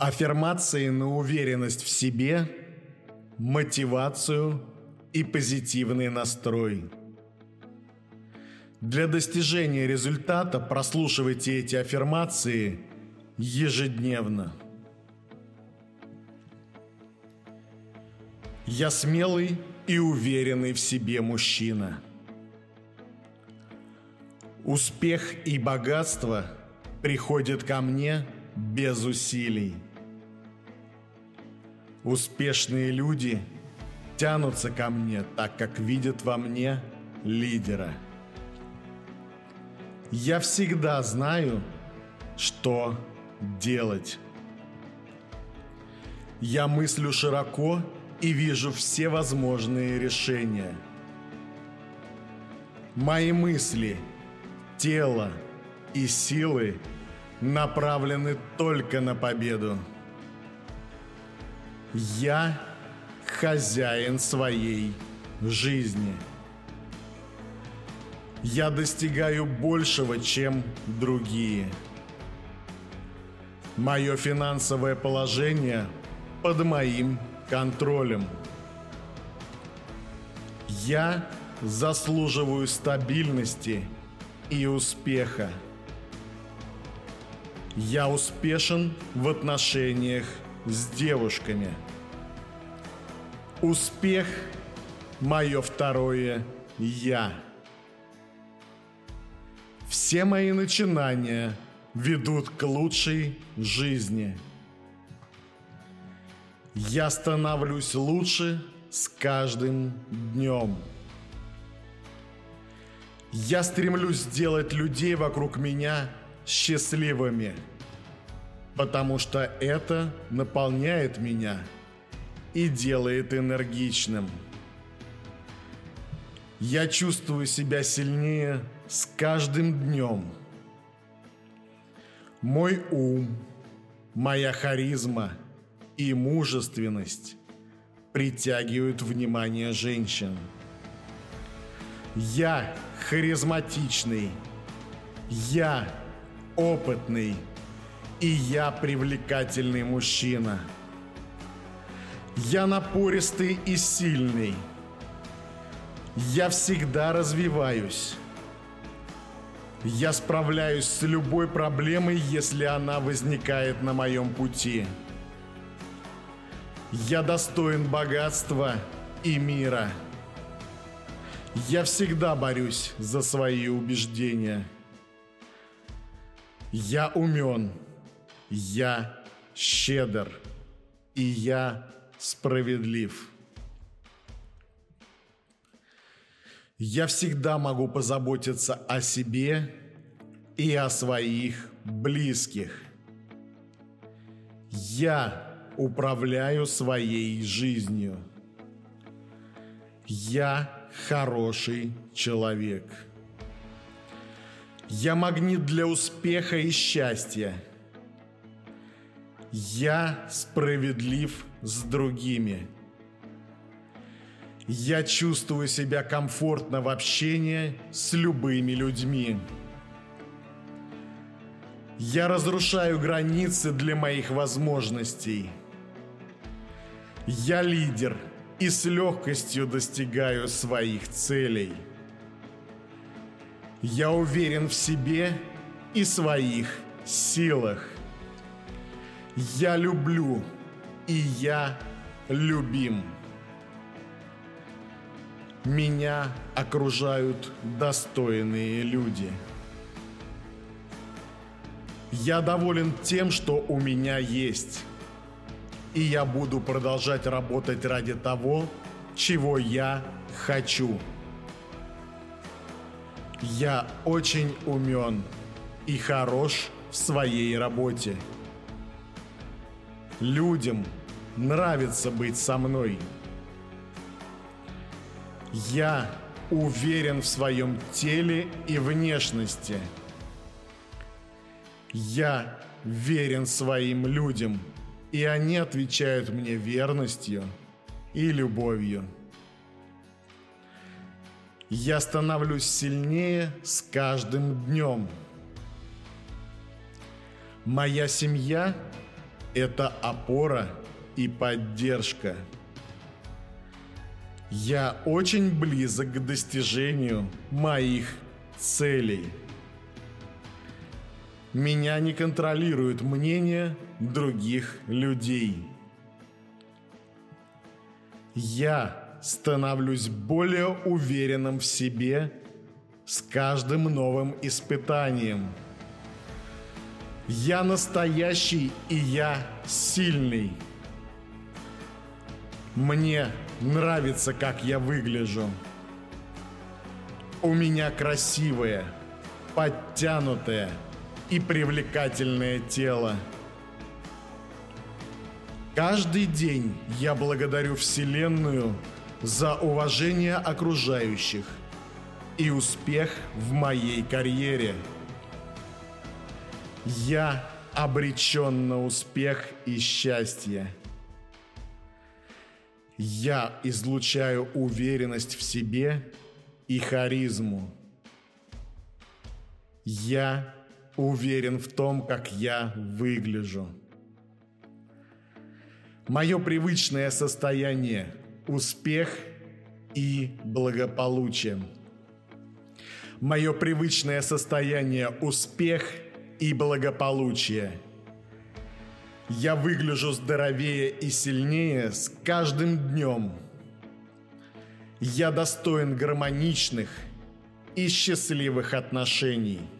Аффирмации на уверенность в себе, мотивацию и позитивный настрой. Для достижения результата прослушивайте эти аффирмации ежедневно. Я смелый и уверенный в себе мужчина. Успех и богатство приходят ко мне без усилий. Успешные люди тянутся ко мне, так как видят во мне лидера. Я всегда знаю, что делать. Я мыслю широко и вижу все возможные решения. Мои мысли, тело и силы направлены только на победу. Я хозяин своей жизни. Я достигаю большего, чем другие. Мое финансовое положение под моим контролем. Я заслуживаю стабильности и успеха. Я успешен в отношениях с девушками. Успех – мое второе «я». Все мои начинания ведут к лучшей жизни. Я становлюсь лучше с каждым днем. Я стремлюсь сделать людей вокруг меня счастливыми – потому что это наполняет меня и делает энергичным. Я чувствую себя сильнее с каждым днем. Мой ум, моя харизма и мужественность притягивают внимание женщин. Я харизматичный. Я опытный и я привлекательный мужчина. Я напористый и сильный. Я всегда развиваюсь. Я справляюсь с любой проблемой, если она возникает на моем пути. Я достоин богатства и мира. Я всегда борюсь за свои убеждения. Я умен. Я щедр, и я справедлив. Я всегда могу позаботиться о себе и о своих близких. Я управляю своей жизнью. Я хороший человек. Я магнит для успеха и счастья. Я справедлив с другими. Я чувствую себя комфортно в общении с любыми людьми. Я разрушаю границы для моих возможностей. Я лидер и с легкостью достигаю своих целей. Я уверен в себе и своих силах. Я люблю, и я любим. Меня окружают достойные люди. Я доволен тем, что у меня есть. И я буду продолжать работать ради того, чего я хочу. Я очень умен и хорош в своей работе. Людям нравится быть со мной. Я уверен в своем теле и внешности. Я верен своим людям, и они отвечают мне верностью и любовью. Я становлюсь сильнее с каждым днем. Моя семья – это опора и поддержка. Я очень близок к достижению моих целей. Меня не контролирует мнение других людей. Я становлюсь более уверенным в себе с каждым новым испытанием. Я настоящий и я сильный. Мне нравится, как я выгляжу. У меня красивое, подтянутое и привлекательное тело. Каждый день я благодарю Вселенную за уважение окружающих и успех в моей карьере. Я обречен на успех и счастье. Я излучаю уверенность в себе и харизму. Я уверен в том, как я выгляжу. Мое привычное состояние – успех и благополучие. Мое привычное состояние – успех и благополучие. Я выгляжу здоровее и сильнее с каждым днем. Я достоин гармоничных и счастливых отношений –